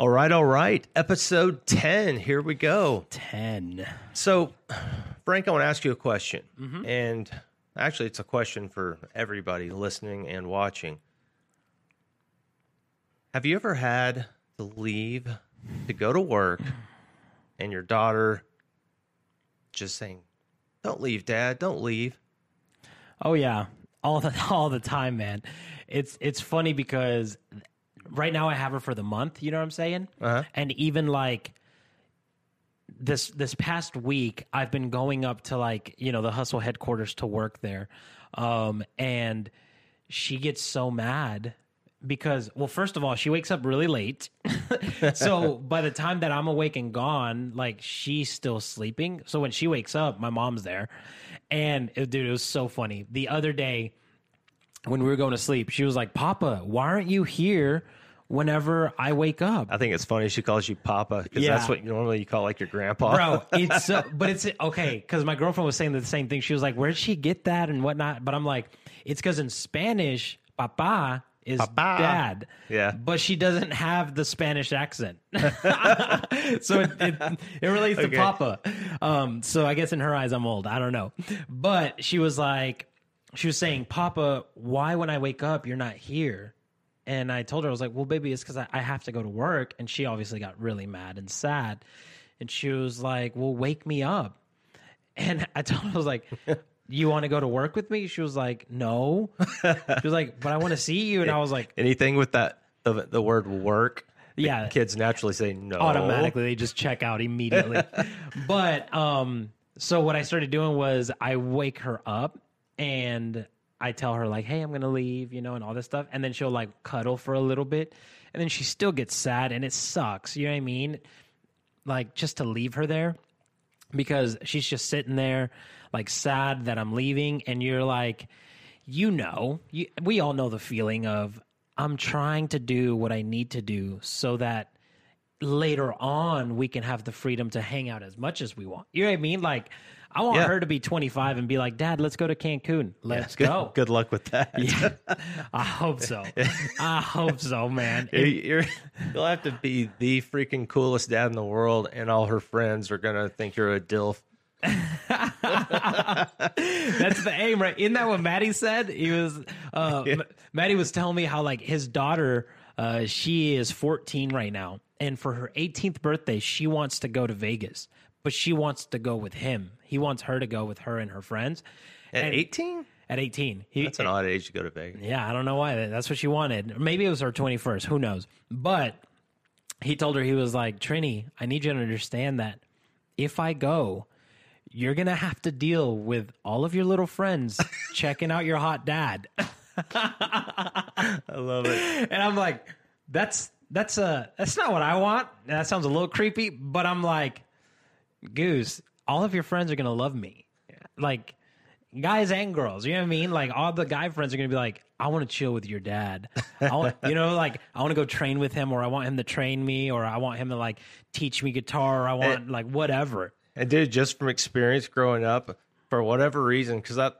All right, all right. Episode 10. Here we go. 10. So, Frank, I want to ask you a question. Mm-hmm. And actually, it's a question for everybody listening and watching. Have you ever had to leave to go to work and your daughter just saying, Don't leave, dad, don't leave? Oh yeah, all the all the time, man. It's it's funny because right now I have her for the month. You know what I'm saying? Uh-huh. And even like this this past week, I've been going up to like you know the hustle headquarters to work there, um, and she gets so mad because well first of all she wakes up really late so by the time that i'm awake and gone like she's still sleeping so when she wakes up my mom's there and it, dude it was so funny the other day when we were going to sleep she was like papa why aren't you here whenever i wake up I think it's funny she calls you Papa because Yeah. that's what normally you call like your grandpa. bro it's so, but it's okay because my girlfriend was saying the same thing she was like where'd she get that and whatnot but i'm like it's because in spanish papa is Papa. dad Yeah. but she doesn't have the spanish accent so it, it, it relates Okay. to papa um so i guess in her eyes i'm old i don't know but she was like she was saying papa why when i wake up you're not here and I told her, I was like, well, baby, it's because I, I have to go to work. And she obviously got really mad and sad. And she was like, well, wake me up. And I told her, I was like, you want to go to work with me? She was like, no. She was like, but I want to see you. And I was like, Anything with that, the, the word work, yeah, kids naturally say no. automatically they just check out immediately. but um so what I started doing was I wake her up and I tell her like, "Hey, I'm to leave," you know, and all this stuff, and then she'll like cuddle for a little bit, and then she still gets sad and it sucks, you know what I mean? Like just to leave her there because she's just sitting there like sad that I'm leaving and you're like you know, you, we all know the feeling of I'm trying to do what I need to do so that later on we can have the freedom to hang out as much as we want. You know what I mean? Like I want Yeah. her to be 25 and be like, "Dad, let's go to Cancun. Let's Good, go." good luck with that. Yeah. I hope so. I hope so, man. You're, you'll have to be the freaking coolest dad in the world, and all her friends are gonna think you're a dilf. That's the aim, right? Isn't that what Maddie said? He was, uh, M- Maddie was telling me how like his daughter, uh, she is 14 right now, and for her 18th birthday, she wants to go to Vegas, but she wants to go with him. He wants her to go with her and her friends. At 18, At 18, he, that's an odd age to go to Vegas. yeah, I don't know why. That's what she wanted. Maybe it was her 21st. Who knows? But he told her, he was like, Trini, I need you to understand that if I go, you're going to have to deal with all of your little friends checking out your hot dad. I love it. And I'm like, that's, that's, a that's not what I want. That sounds a little creepy, but I'm like, Goose, all of your friends are going to love me. Like, guys and girls. You know what I mean? Like all the guy friends are gonna be like, I want to chill with your dad. I want, you know, like I want to go train with him, or I want him to train me, or I want him to like teach me guitar, or I want like whatever. And dude, just from experience growing up, for whatever reason, because I,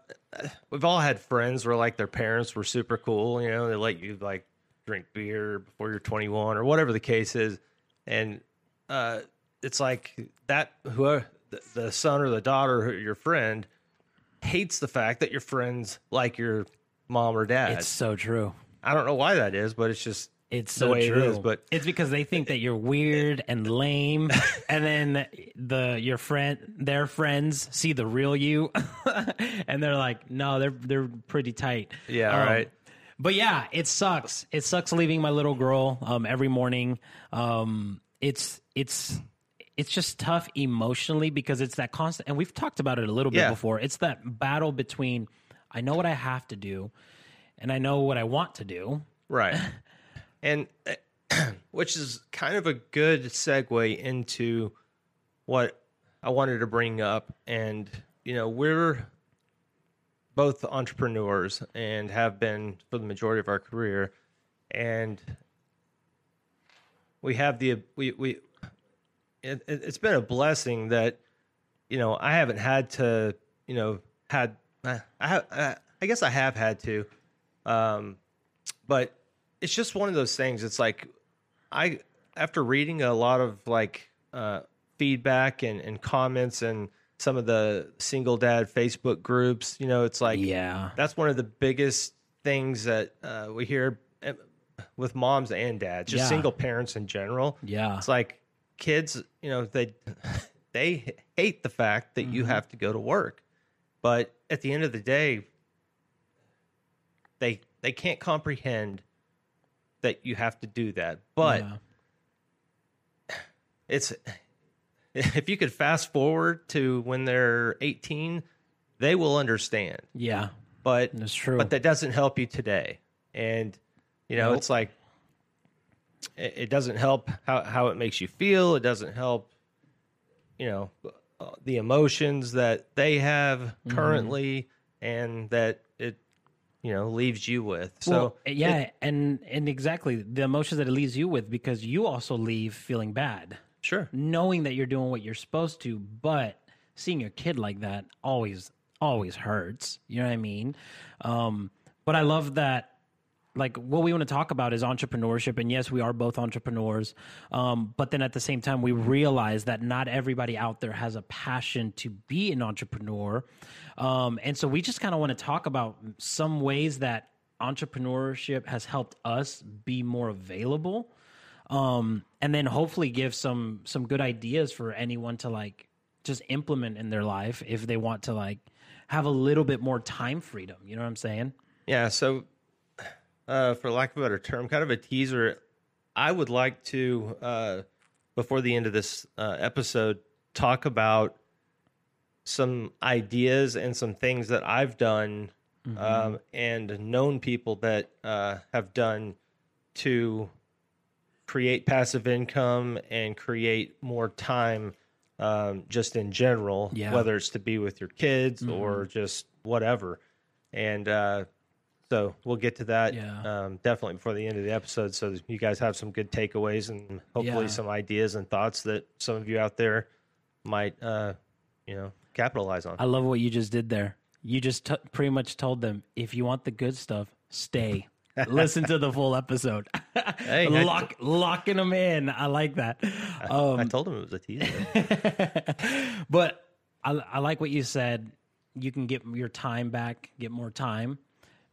we've all had friends where like their parents were super cool. You know, they let you like drink beer before you're 21 or whatever the case is, and uh, it's like that whoever the, the son or the daughter, or your friend, hates the fact that your friends like your mom or dad. It's so true. I don't know why that is, but it's just It's the so way true. it is. But it's because they think that you're weird and lame, and then the your friend, their friends see the real you, and they're like, no, they're they're pretty tight. Yeah, Um, right. But yeah, it sucks. It sucks leaving my little girl um, every morning. Um, it's it's it's just tough emotionally because it's that constant, and we've talked about it a little bit Yeah. before. It's that battle between I know what I have to do, and I know what I want to do. Right. And which is kind of a good segue into what I wanted to bring up. And, you know, we're both entrepreneurs and have been for the majority of our career. And we have the, we, we, it, it's been a blessing that, you know, I haven't had to, you know, had, I, have, I, I guess I have had to, um, but it's just one of those things. It's like I after reading a lot of like uh, feedback and, and comments and some of the single dad Facebook groups, you know, it's like yeah, that's one of the biggest things that uh, we hear uh, with moms and dads, just Yeah. single parents in general. yeah, It's like kids, you know, they they hate the fact that Mm-hmm. you have to go to work, but at the end of the day, they they can't comprehend that you have to do that. But yeah. it's if you could fast forward to when they're 18, they will understand. yeah, But that's true. but that doesn't help you today. And you know, Nope. it's like it, it doesn't help how how it makes you feel. It doesn't help, you know, uh, the emotions that they have Mm-hmm. currently, and that it you know leaves you with. So Well, yeah, and and exactly the emotions that it leaves you with because you also leave feeling bad, sure, knowing that you're doing what you're supposed to, but seeing your kid like that always always hurts. You know what I mean? Um, but I love that. Like what we want to talk about is entrepreneurship, and yes, we are both entrepreneurs. Um, but then at the same time, we realize that not everybody out there has a passion to be an entrepreneur, um, and so we just kind of want to talk about some ways that entrepreneurship has helped us be more available um, and then hopefully give some some good ideas for anyone to like just implement in their life if they want to like have a little bit more time freedom you know what i'm saying yeah. So, uh, for lack of a better term, kind of a teaser. I would like to uh, before the end of this uh, episode talk about some ideas and some things that I've done um, and known people that uh, have done to create passive income and create more time um, just in general, Yeah. whether it's to be with your kids or just whatever. And uh, so we'll get to that Yeah. um, definitely before the end of the episode so you guys have some good takeaways and hopefully Yeah. some ideas and thoughts that some of you out there might, uh, you know, capitalize on. i love what you just did there you just t- pretty much told them if you want the good stuff stay listen to the full episode Hey, I- Lock, locking them in i like that um, I told him it was a teaser. but I, I like what you said. You can get your time back, get more time,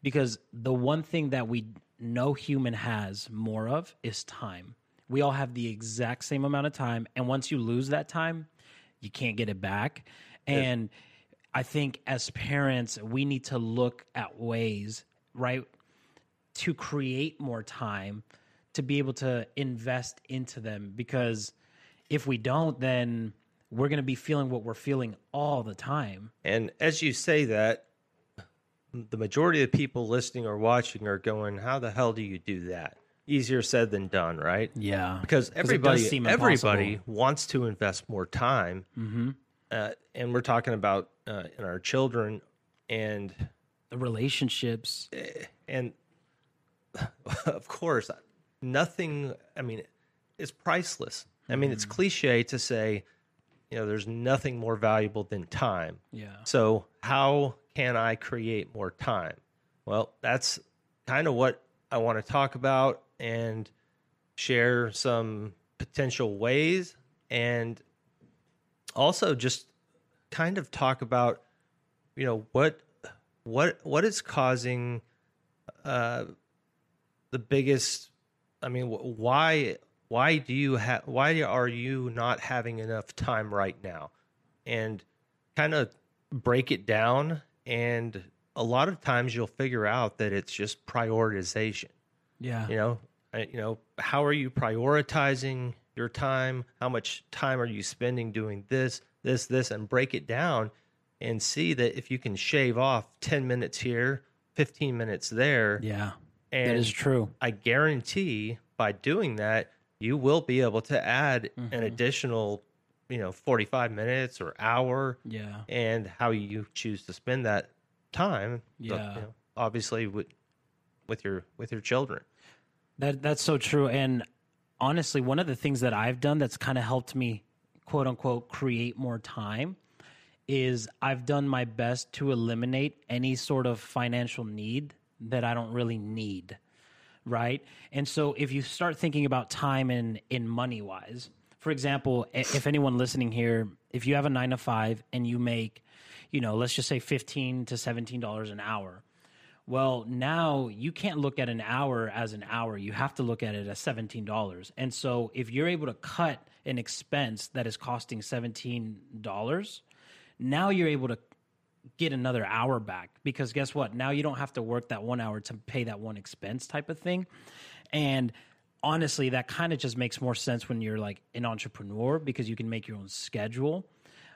because the one thing that we no human has more of is time. We all have the exact same amount of time, and once you lose that time, you can't get it back. And I think as parents, we need to look at ways, right, to create more time to be able to invest into them because if we don't then we're going to be feeling what we're feeling all the time and as you say that, the majority of the people listening or watching are going, "How the hell do you do that?" Easier said than done, right? yeah Because everybody, everybody impossible. wants to invest more time, Mm-hmm. uh, and we're talking about uh, in our children and the relationships and of course nothing i mean it's priceless i mean it's cliche to say you know there's nothing more valuable than time yeah so how can i create more time? Well that's kind of what i want to talk about and share some potential ways and also just kind of talk about you know what what what is causing uh the biggest i mean why why do you have why are you not having enough time right now? And kind of break it down and a lot of times you'll figure out that it's just prioritization. Yeah. You know you know how are you prioritizing your time? How much time are you spending doing this this this? And break it down and see that if you can shave off 10 minutes here 15 minutes there yeah. And that is true. I guarantee by doing that you will be able to add Mm-hmm. an additional you know 45 minutes or hour yeah and how you choose to spend that time but, Yeah. you know, obviously with with your with your children That that's so true. And honestly, one of the things that I've done that's kind of helped me quote unquote create more time is I've done my best to eliminate any sort of financial need that I don't really need. right? And so if you start thinking about time and in money wise, for example, if anyone listening here, if you have a nine to five and you make, you know, let's just say fifteen to seventeen dollars an hour. Well, now you can't look at an hour as an hour. You have to look at it as $17. And so if you're able to cut an expense that is costing $17, now you're able to get another hour back because guess what? Now you don't have to work that one hour to pay that one expense type of thing. And honestly, that kind of just makes more sense when you're like an entrepreneur because you can make your own schedule.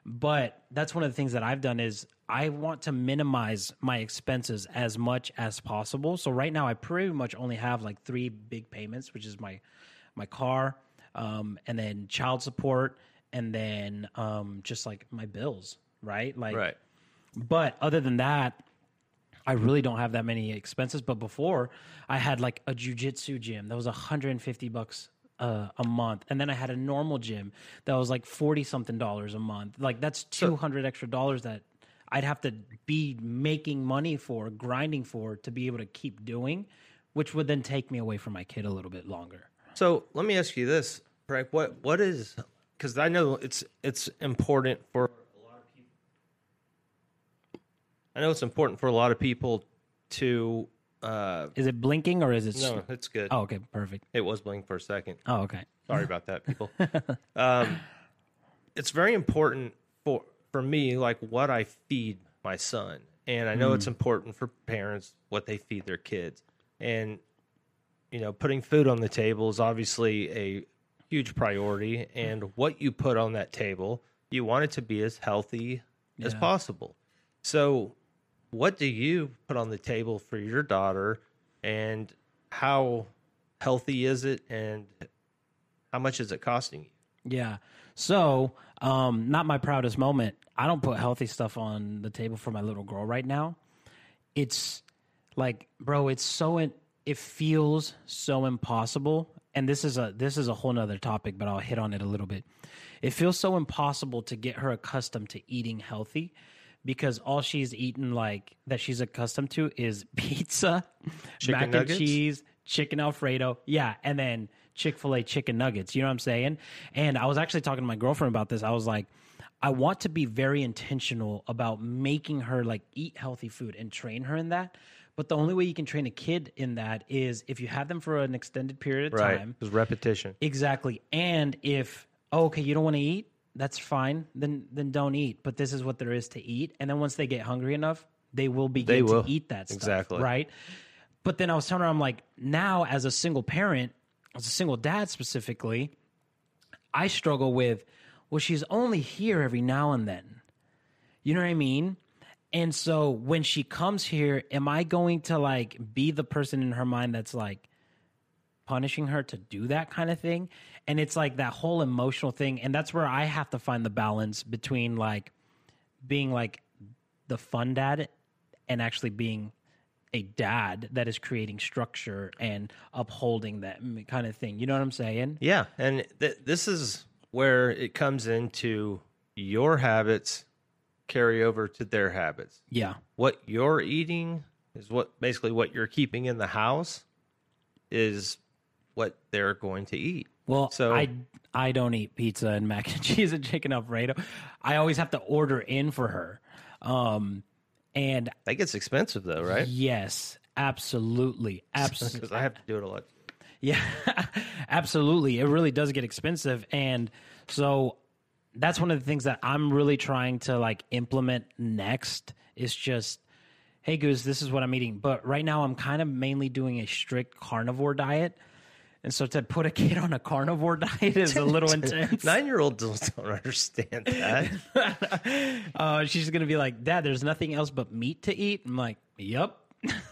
But that's one of the things that I've done is I want to minimize my expenses as much as possible. So right now I pretty much only have like three big payments, which is my my car, um, and then child support, and then um, just like my bills, right? Like Right. but other than that, I really don't have that many expenses. But before, I had like a jujitsu gym that was 150 bucks uh, a month, and then I had a normal gym that was like 40 something dollars a month. Like that's 200 extra dollars that I'd have to be making money for, grinding for, to be able to keep doing, which would then take me away from my kid a little bit longer. So let me ask you this, Frank. What what is because I know it's it's important for a lot of people. I know it's important for a lot of people to. Uh, Is it blinking or is it? no, it's good. Oh, okay, perfect. It was blinking for a second. Oh, okay. Sorry about that, people. um, it's very important for for me, like what I feed my son, and I know it's important for parents what they feed their kids, and you know, putting food on the table is obviously a huge priority, and what you put on that table, you want it to be as healthy as possible. So, what do you put on the table for your daughter, and how healthy is it, and how much is it costing you? Yeah. So, um, not my proudest moment. I don't put healthy stuff on the table for my little girl right now. It's like, bro, it's so in, it feels so impossible. And this is a this is a whole nother topic, but I'll hit on it a little bit. It feels so impossible to get her accustomed to eating healthy because all she's eaten like that she's accustomed to is pizza, Chicken mac nuggets? and cheese, chicken alfredo, yeah, and then Chick Fil A chicken nuggets. You know what I'm saying? And I was actually talking to my girlfriend about this. I was like, I want to be very intentional about making her like eat healthy food and train her in that. But the only way you can train a kid in that is if you have them for an extended period of time. Because repetition. Exactly. And if oh, okay, you don't want to eat, that's fine. Then then don't eat. But this is what there is to eat. And then once they get hungry enough, they will begin They will. to eat that stuff. Exactly. Right. But then I was telling her, I'm like, now as a single parent, as a single dad specifically, I struggle with, well, she's only here every now and then. You know what I mean? And so when she comes here, am I going to like be the person in her mind that's like punishing her to do that kind of thing? And it's like that whole emotional thing. And that's where I have to find the balance between like being like the fun dad and actually being a dad that is creating structure and upholding that kind of thing. You know what I'm saying? Yeah, and th- this is where it comes into your habits carry over to their habits. Yeah. What you're eating is what basically what you're keeping in the house is what they're going to eat. Well, So- I I don't eat pizza and mac and cheese and chicken alfredo. I always have to order in for her. Um, and That gets expensive though, right? yes, absolutely, absolutely. Because I have to do it a lot. Yeah, absolutely. It really does get expensive. And so that's one of the things that I'm really trying to like implement next is just, hey, Goose, this is what I'm eating. But right now, I'm kind of mainly doing a strict carnivore diet. And so to put a kid on a carnivore diet is a little intense. Nine year olds don't understand that. uh, she's going to be like, Dad, there's nothing else but meat to eat. I'm like, Yep,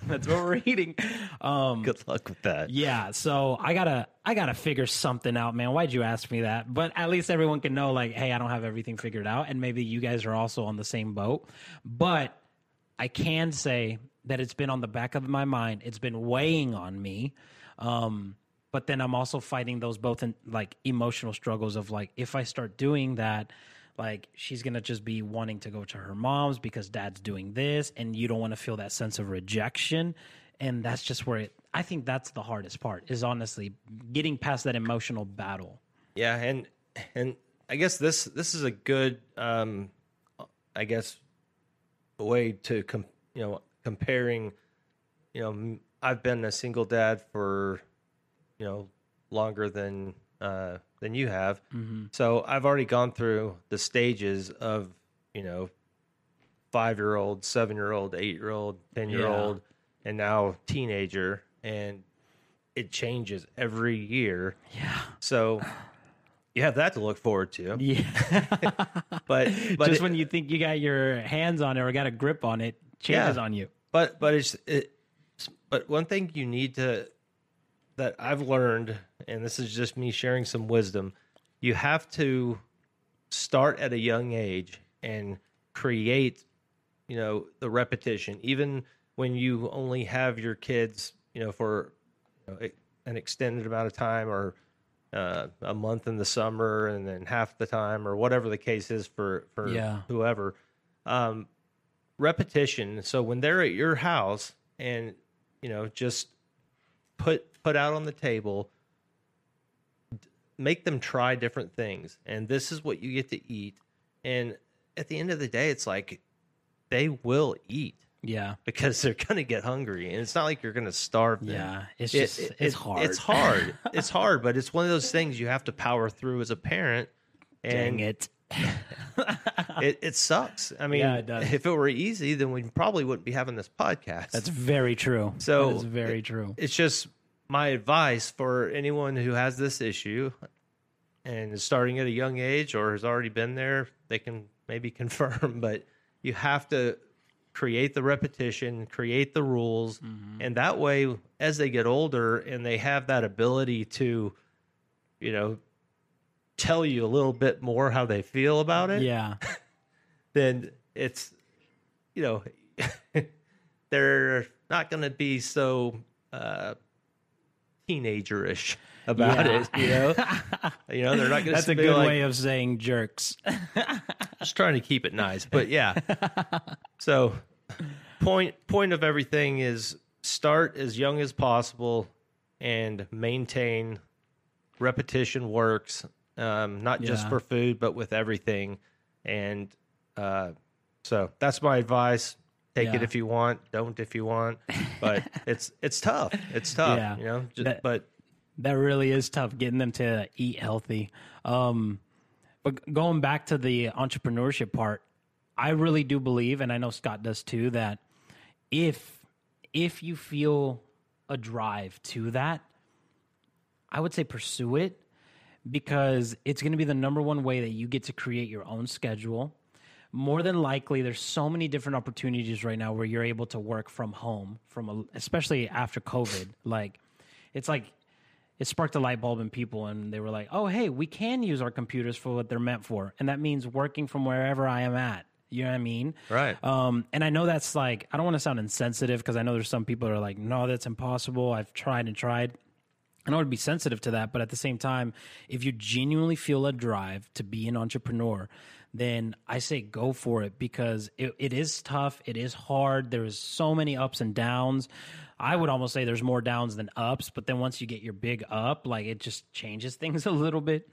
that's what we're eating. Um, Good luck with that. Yeah, so I gotta I gotta figure something out, man. Why'd you ask me that? But at least everyone can know, like, hey, I don't have everything figured out, and maybe you guys are also on the same boat. But I can say that it's been on the back of my mind. It's been weighing on me. Um, but then I'm also fighting those both in like emotional struggles of like if I start doing that, like she's gonna just be wanting to go to her mom's because dad's doing this, and you don't want to feel that sense of rejection, and that's just where it, I think that's the hardest part is honestly getting past that emotional battle. Yeah, and and I guess this this is a good um I guess way to com- you know comparing you know I've been a single dad for you know longer than uh than you have. So I've already gone through the stages of, you know, 5-year-old, 7-year-old, 8-year-old, 10-year-old and now teenager and it changes every year. Yeah. So you have that to look forward to. Yeah. But but Just it- when you think you got your hands on it or got a grip on it, changes Yeah. on you. but but it's it but one thing you need to that I've learned and this is just me sharing some wisdom, you have to start at a young age and create you know the repetition even when you only have your kids you know for you know, an extended amount of time or uh, a month in the summer and then half the time or whatever the case is for for Yeah. whoever um, repetition so when they're at your house and you know just put put out on the table make them try different things and this is what you get to eat and at the end of the day it's like they will eat Yeah. because they're going to get hungry and it's not like you're going to starve them Yeah. It's It- just it- it's it- hard. it's hard it's hard but it's one of those things you have to power through as a parent and Dang it. it, it sucks i mean Yeah, it does. if it were easy then we probably wouldn't be having this podcast That's very true. So, it's very true. it's just my advice for anyone who has this issue and is starting at a young age or has already been there they can maybe confirm but you have to create the repetition create the rules and that way as they get older and they have that ability to you know tell you a little bit more how they feel about it Yeah. then it's you know they're not going to be so uh teenagerish about Yeah. it you know you know they're not going to That's a good like way of saying jerks. just trying to keep it nice but yeah so point point of everything is start as young as possible and maintain repetition works um, not just Yeah. for food but with everything and uh, so that's my advice take it if you want don't if you want but it's it's tough it's tough Yeah. you know Just- That- but That really is tough getting them to eat healthy. Um, but going back to the entrepreneurship part, I really do believe, and I know Scott does too, that if if you feel a drive to that, I would say pursue it because it's going to be the number one way that you get to create your own schedule. More than likely, there's so many different opportunities right now where you're able to work from home, from a, especially after COVID. Like, it's like it sparked a light bulb in people, and they were like, "Oh, hey, we can use our computers for what they're meant for," and that means working from wherever I am at. You know what I mean? Right. Um, and I know that's like I don't want to sound insensitive because I know there's some people that are like, "No, that's impossible. I've tried and tried." And I would be sensitive to that, but at the same time, if you genuinely feel a drive to be an entrepreneur, then I say go for it because it, it is tough. It is hard. There's so many ups and downs. I would almost say there's more downs than ups, but then once you get your big up, like it just changes things a little bit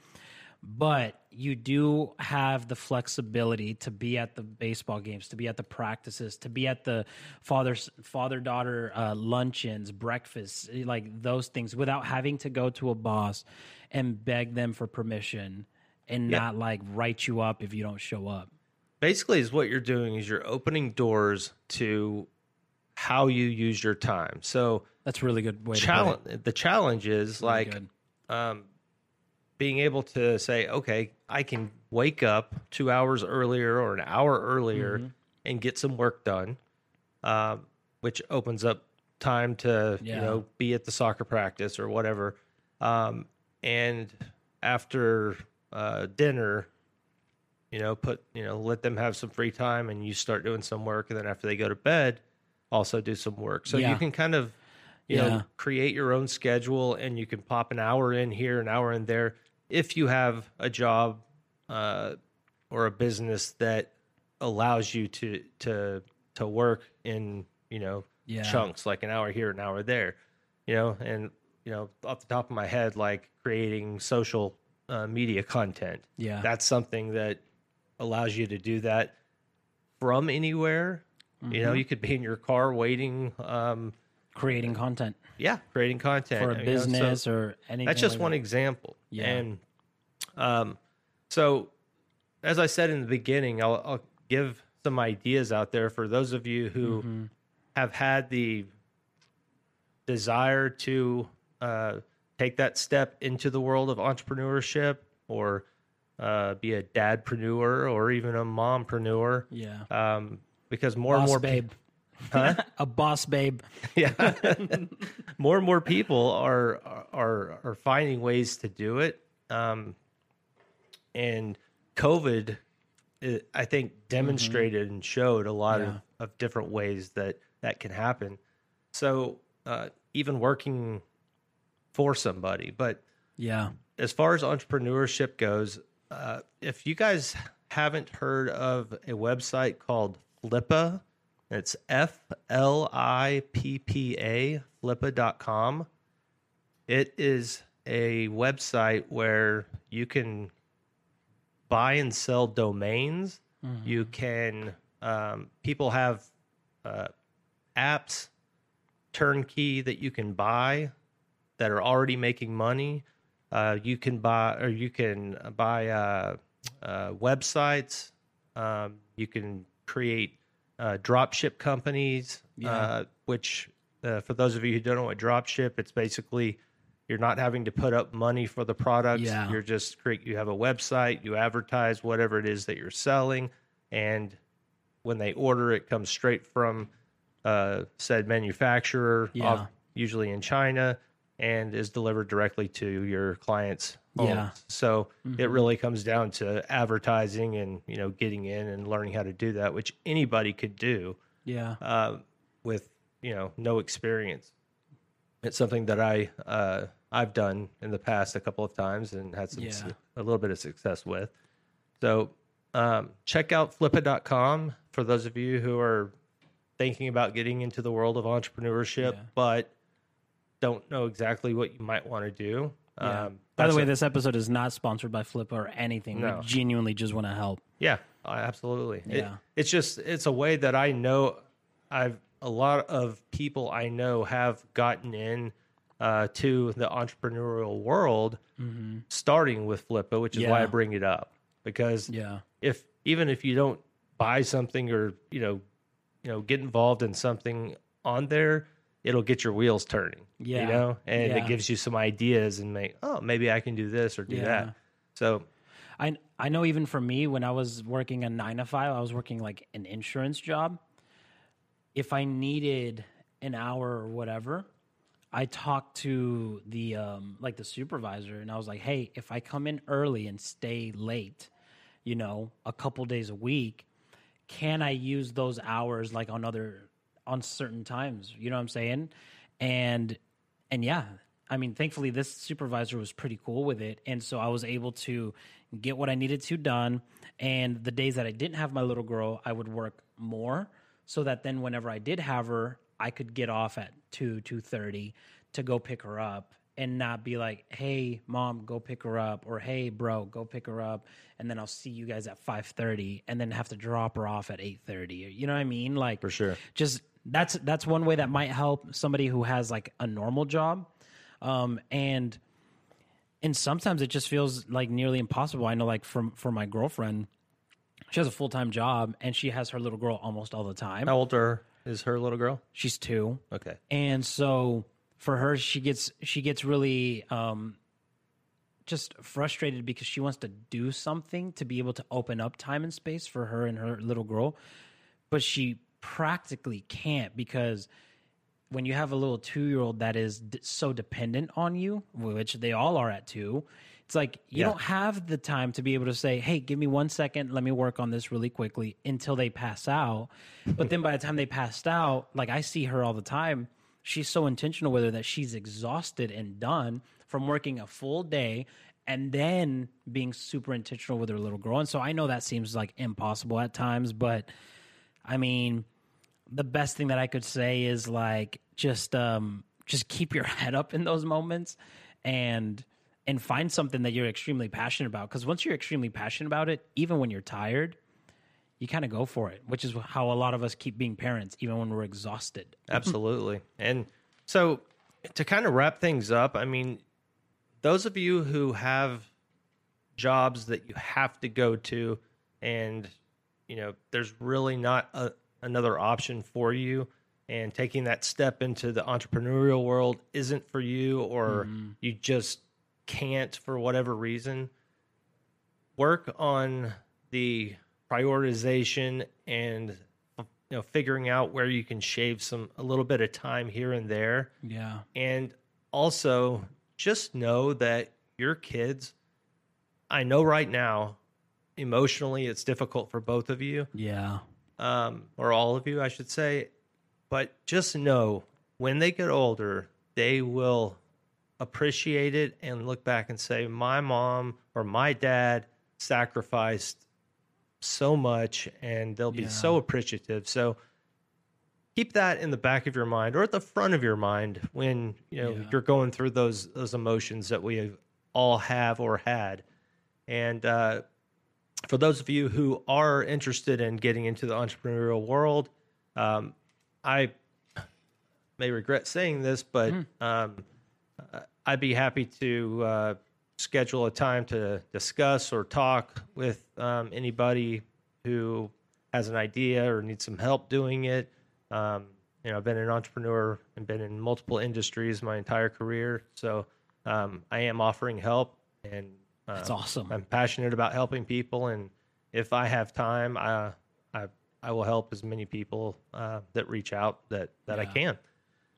but you do have the flexibility to be at the baseball games, to be at the practices, to be at the father father daughter uh, luncheons, breakfasts, like those things, without having to go to a boss and beg them for permission and Yeah. not like write you up if you don't show up. basically is what you're doing is you're opening doors to how you use your time so That's a really good way. challenge the challenge is Really like um, being able to say okay i can wake up two hours earlier or an hour earlier Mm-hmm. and get some work done um, which opens up time to you know be at the soccer practice or whatever um, and after uh, dinner you know put you know let them have some free time and you start doing some work and then after they go to bed also do some work so you can kind of you Yeah. know create your own schedule and you can pop an hour in here an hour in there if you have a job uh, or a business that allows you to to to work in you know Yeah. chunks like an hour here an hour there you know, and you know, off the top of my head, like creating social uh, media content. Yeah. that's something that allows you to do that from anywhere. You Mm-hmm. know, you could be in your car waiting. Um, Creating content yeah, creating content for a you know, so- business or anything. that's just like one that. example. Yeah. And um, so, as I said in the beginning, I'll, I'll give some ideas out there for those of you who Mm-hmm. have had the desire to uh, take that step into the world of entrepreneurship or uh, be a dadpreneur or even a mompreneur. Yeah. Um, because more Boss and more babe. a boss babe. yeah more and more people are are are finding ways to do it um and covid it, i think demonstrated and showed a lot of, of different ways that that can happen so uh even working for somebody but Yeah. as far as entrepreneurship goes, uh, if you guys haven't heard of a website called Flippa, it's F L I P P A, flippa.com. It is a website where you can buy and sell domains. You can, um, people have uh, apps turnkey that you can buy that are already making money. Uh, you can buy or you can buy uh, uh, websites. Um, you can create uh, drop ship companies, uh, which uh, for those of you who don't know what drop ship, it's basically you're not having to put up money for the products. Yeah. You're just create. You have a website. You advertise whatever it is that you're selling, and when they order, it comes straight from uh, said manufacturer, Yeah. off- usually in China, and is delivered directly to your clients. Homes. Yeah. So it really comes down to advertising and you know getting in and learning how to do that, which anybody could do Yeah. uh, with you know no experience. It's something that I uh, I've done in the past a couple of times and had some Yeah. su- a little bit of success with. So um, check out flippa.com for those of you who are thinking about getting into the world of entrepreneurship, Yeah. but don't know exactly what you might want to do. Yeah. Um, By the way, this episode is not sponsored by Flippa or anything. No. We genuinely just want to help. Yeah, uh, absolutely. It- Yeah. it's just it's a way that I know I've a lot of people I know have gotten in uh, to the entrepreneurial world starting with Flippa, which is why I Mm-hmm. Bring it up because Yeah. if even if you don't buy something or you know you know get involved in something on there it'll get your wheels turning Yeah. you know and Yeah. it gives you some ideas and make oh maybe i can do this or do Yeah. that so I I know even for me when I was working a nine to five, I was working like an insurance job. If I needed an hour or whatever, I talked to the um, like the supervisor and I was like, hey, if I come in early and stay late, you know, a couple days a week, can I use those hours like on other on certain times? You know what I'm saying? And and yeah, I mean, thankfully this supervisor was pretty cool with it, and so I was able to get what I needed to done. And the days that I didn't have my little girl, I would work more, so that then whenever I did have her, I could get off at two two thirty to go pick her up, and not be like, "Hey, mom, go pick her up," or "Hey, bro, go pick her up," and then I'll see you guys at five thirty, and then have to drop her off at eight thirty. You know what I mean? Like for sure just that's that's one way that might help somebody who has like a normal job. Um and and sometimes it just feels like nearly impossible. I know like from for my girlfriend she has a full-time job and she has her little girl almost all the time. How old are, is her little girl? She's two. Okay. And so for her she gets she gets really um just frustrated because she wants to do something to be able to open up time and space for her and her little girl. But she practically can't because when you have a little 2-year-old that is d- so dependent on you which they all are at 2 it's like you Yeah. don't have the time to be able to say hey give me 1 second let me work on this really quickly until they pass out but then by the time they passed out like I see her all the time she's so intentional with her that she's exhausted and done from working a full day and then being super intentional with her little girl. And so I know that seems like impossible at times, but I mean, the best thing that I could say is like just um, just keep your head up in those moments and and find something that you're extremely passionate about because once you're extremely passionate about it even when you're tired you kind of go for it which is how a lot of us keep being parents even when we're exhausted Absolutely. and so to kind of wrap things up, I mean, those of you who have jobs that you have to go to and you know, there's really not a, another option for you. And taking that step into the entrepreneurial world isn't for you or mm-hmm. you just can't for whatever reason, work on the prioritization and you know figuring out where you can shave some a little bit of time here and there. Yeah. And also just know that your kids i know right now emotionally it's difficult for both of you. Yeah. Um, or all of you i should say. But just know when they get older they will appreciate it and look back and say my mom or my dad sacrificed so much and they'll be Yeah. so appreciative. So keep that in the back of your mind or at the front of your mind when you know Yeah. you're going through those those emotions that we all have or had. And uh, for those of you who are interested in getting into the entrepreneurial world um, i may regret saying this but um, uh, i'd be happy to uh, schedule a time to discuss or talk with um, anybody who has an idea or needs some help doing it. Um, you know, I've been an entrepreneur and been in multiple industries my entire career, so um, I am offering help, and that's awesome I'm passionate about helping people, and if I have time, I I, I will help as many people uh, that reach out that that I can.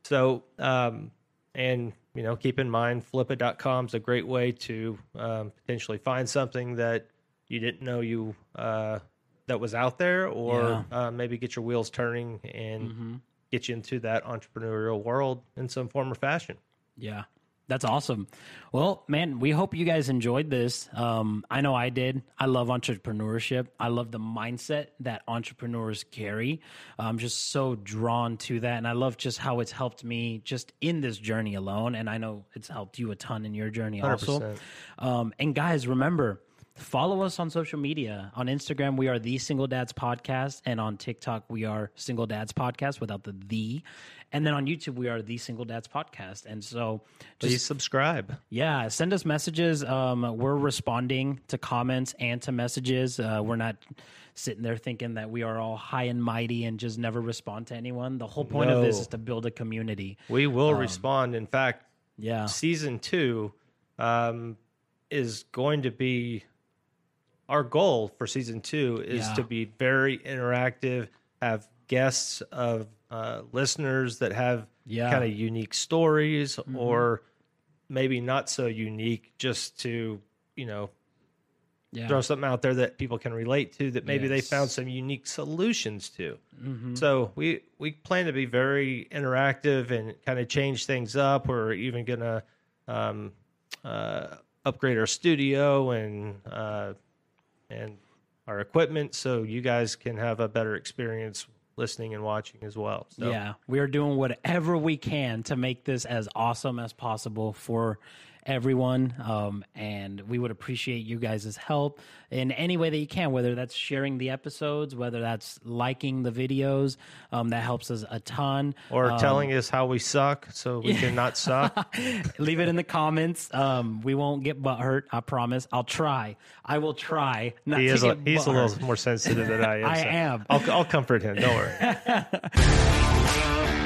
So, um, and you know, keep in mind, flippa.com is a great way to um, potentially find something that you didn't know you uh, that was out there, or uh, maybe get your wheels turning and Mm-hmm. get you into that entrepreneurial world in some form or fashion. Yeah. That's awesome. Well, man, we hope you guys enjoyed this. Um, I know I did. I love entrepreneurship. I love the mindset that entrepreneurs carry. I'm just so drawn to that. And I love just how it's helped me just in this journey alone. And I know it's helped you a ton in your journey also. Um, and guys, remember, follow us on social media. On Instagram, we are the Single Dads Podcast, and on TikTok, we are Single Dads Podcast without the the. And then on YouTube, we are the Single Dads Podcast. And so, just Please subscribe. yeah, send us messages. Um, we're responding to comments and to messages. Uh, we're not sitting there thinking that we are all high and mighty and just never respond to anyone. The whole point of this is to build a community. We will respond. In fact, Yeah. season two um, is going to be our goal for season two is Yeah. to be very interactive, have guests of uh, listeners that have Yeah. Mm-hmm. kind of unique stories or maybe not so unique, just to you know Yeah. throw something out there that people can relate to that maybe they found some unique solutions to. Mm-hmm. So we we plan to be very interactive and kind of change things up. We're even gonna um, uh, upgrade our studio and uh, and our equipment so you guys can have a better experience listening and watching as well. So Yeah, we are doing whatever we can to make this as awesome as possible for everyone. Um, and we would appreciate you guys' help in any way that you can, whether that's sharing the episodes, whether that's liking the videos. Um, that helps us a ton. or telling us how we suck so we can not suck. Leave it in the comments. Um, we won't get butthurt. I promise. I'll try. I will try. Not He to is a, he's a little more sensitive than I am. I so am. I'll, I'll comfort him. Don't worry.